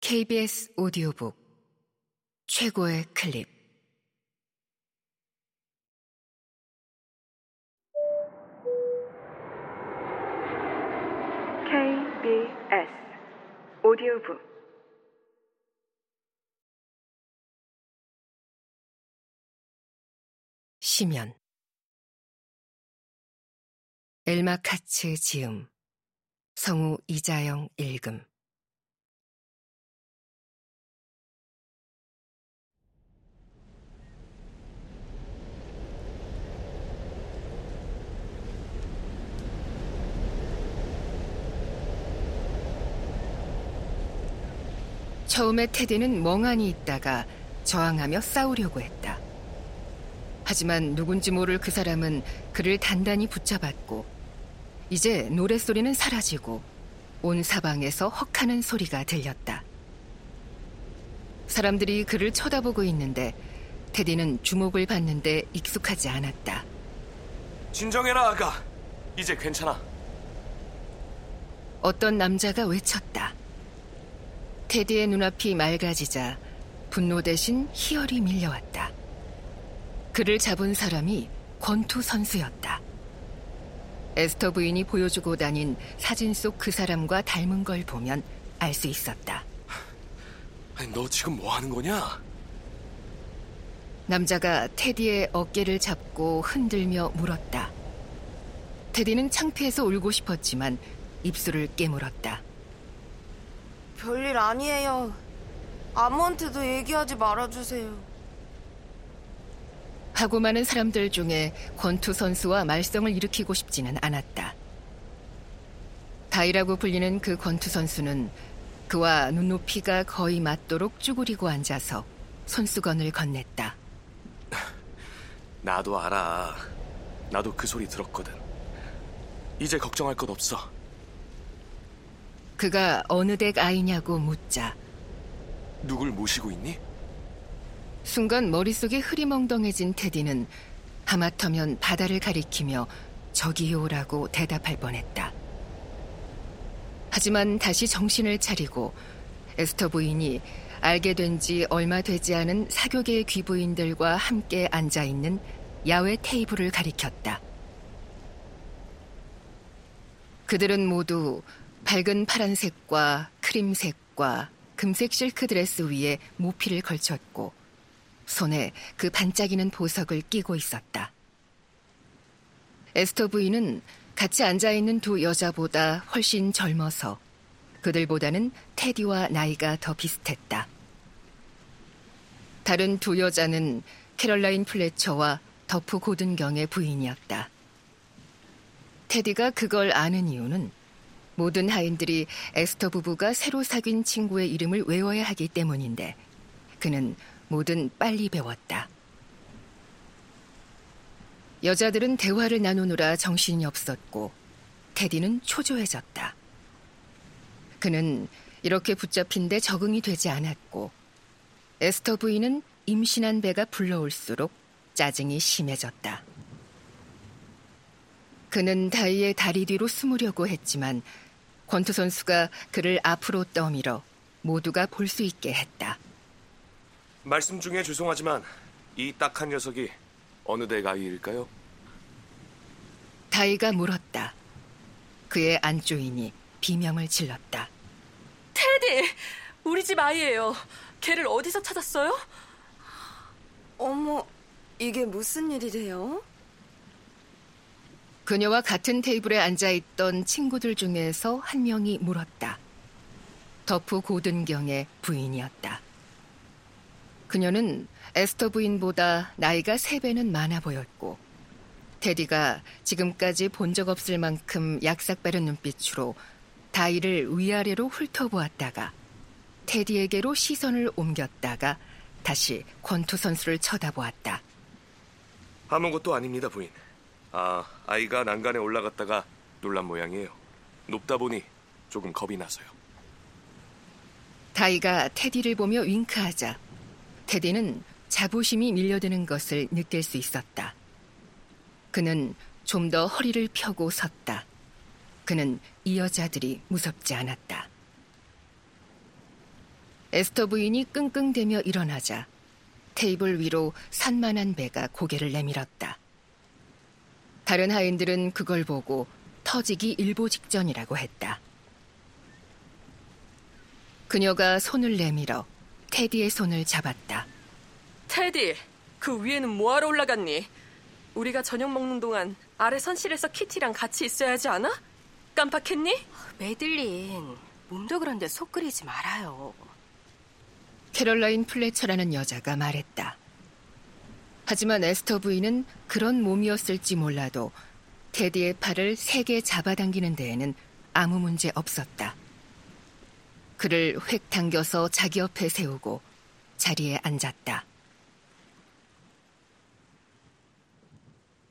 KBS 오디오북 최고의 클립. KBS 오디오북. 시면 엘마 카츠 지음. 성우 이자영 읽음 처음에 테디는 멍하니 있다가 저항하며 싸우려고 했다. 하지만 누군지 모를 그 사람은 그를 단단히 붙잡았고 이제 노랫소리는 사라지고 온 사방에서 헉하는 소리가 들렸다. 사람들이 그를 쳐다보고 있는데 테디는 주목을 받는데 익숙하지 않았다. 진정해라 아가 이제 괜찮아 어떤 남자가 외쳤다. 테디의 눈앞이 맑아지자 분노 대신 희열이 밀려왔다. 그를 잡은 사람이 권투 선수였다. 에스터 부인이 보여주고 다닌 사진 속 그 사람과 닮은 걸 보면 알 수 있었다. 아니, 너 지금 뭐 하는 거냐? 남자가 테디의 어깨를 잡고 흔들며 물었다. 테디는 창피해서 울고 싶었지만 입술을 깨물었다. 별일 아니에요. 아무한테도 얘기하지 말아주세요. 하고 많은 사람들 중에 권투 선수와 말썽을 일으키고 싶지는 않았다. 다이라고 불리는 그 권투 선수는 그와 눈높이가 거의 맞도록 쭈그리고 앉아서 손수건을 건넸다. 나도 알아 나도 그 소리 들었거든 이제 걱정할 것 없어 그가 어느 댁 아이냐고 묻자 누굴 모시고 있니? 순간 머릿속이 흐리멍덩해진 테디는 하마터면 바다를 가리키며 저기요라고 대답할 뻔했다. 하지만 다시 정신을 차리고 에스터 부인이 알게 된 지 얼마 되지 않은 사교계의 귀부인들과 함께 앉아 있는 야외 테이블을 가리켰다. 그들은 모두 밝은 파란색과 크림색과 금색 실크 드레스 위에 모피를 걸쳤고 손에 그 반짝이는 보석을 끼고 있었다. 에스터 부인은 같이 앉아 있는 두 여자보다 훨씬 젊어서 그들보다는 테디와 나이가 더 비슷했다. 다른 두 여자는 캐럴라인 플래처와 더프 고든경의 부인이었다. 테디가 그걸 아는 이유는 모든 하인들이 에스터 부부가 새로 사귄 친구의 이름을 외워야 하기 때문인데 그는 뭐든 빨리 배웠다. 여자들은 대화를 나누느라 정신이 없었고 테디는 초조해졌다. 그는 이렇게 붙잡힌 데 적응이 되지 않았고 에스터 부인은 임신한 배가 불러올수록 짜증이 심해졌다. 그는 다이의 다리 뒤로 숨으려고 했지만 권투 선수가 그를 앞으로 떠밀어 모두가 볼 수 있게 했다. 말씀 중에 죄송하지만 이 딱한 녀석이 어느 댁 아이일까요? 다이가 물었다. 그의 안주인이 비명을 질렀다. 테디! 우리 집 아이예요. 걔를 어디서 찾았어요? 어머, 이게 무슨 일이래요? 그녀와 같은 테이블에 앉아 있던 친구들 중에서 한 명이 물었다. 더프 고든경의 부인이었다. 그녀는 에스터 부인보다 나이가 세 배는 많아 보였고, 테디가 지금까지 본 적 없을 만큼 약삭빠른 눈빛으로 다이를 위아래로 훑어보았다가 테디에게로 시선을 옮겼다가 다시 권투 선수를 쳐다보았다. 아무것도 아닙니다 부인 아 아이가 난간에 올라갔다가 놀란 모양이에요 높다 보니 조금 겁이 나서요 다이가 테디를 보며 윙크하자 테디는 자부심이 밀려드는 것을 느낄 수 있었다. 그는 좀 더 허리를 펴고 섰다. 그는 이 여자들이 무섭지 않았다. 에스터 부인이 끙끙대며 일어나자 테이블 위로 산만한 배가 고개를 내밀었다. 다른 하인들은 그걸 보고 터지기 일보 직전이라고 했다. 그녀가 손을 내밀어 테디의 손을 잡았다. 테디, 그 위에는 뭐하러 올라갔니? 우리가 저녁 먹는 동안 아래 선실에서 키티랑 같이 있어야 하지 않아? 깜빡했니? 메들린, 몸도 그런데 속 끓이지 말아요. 캐롤라인 플래처라는 여자가 말했다. 하지만 에스터 부인은 그런 몸이었을지 몰라도 테디의 팔을 세게 잡아당기는 데에는 아무 문제 없었다. 그를 획 당겨서 자기 옆에 세우고 자리에 앉았다.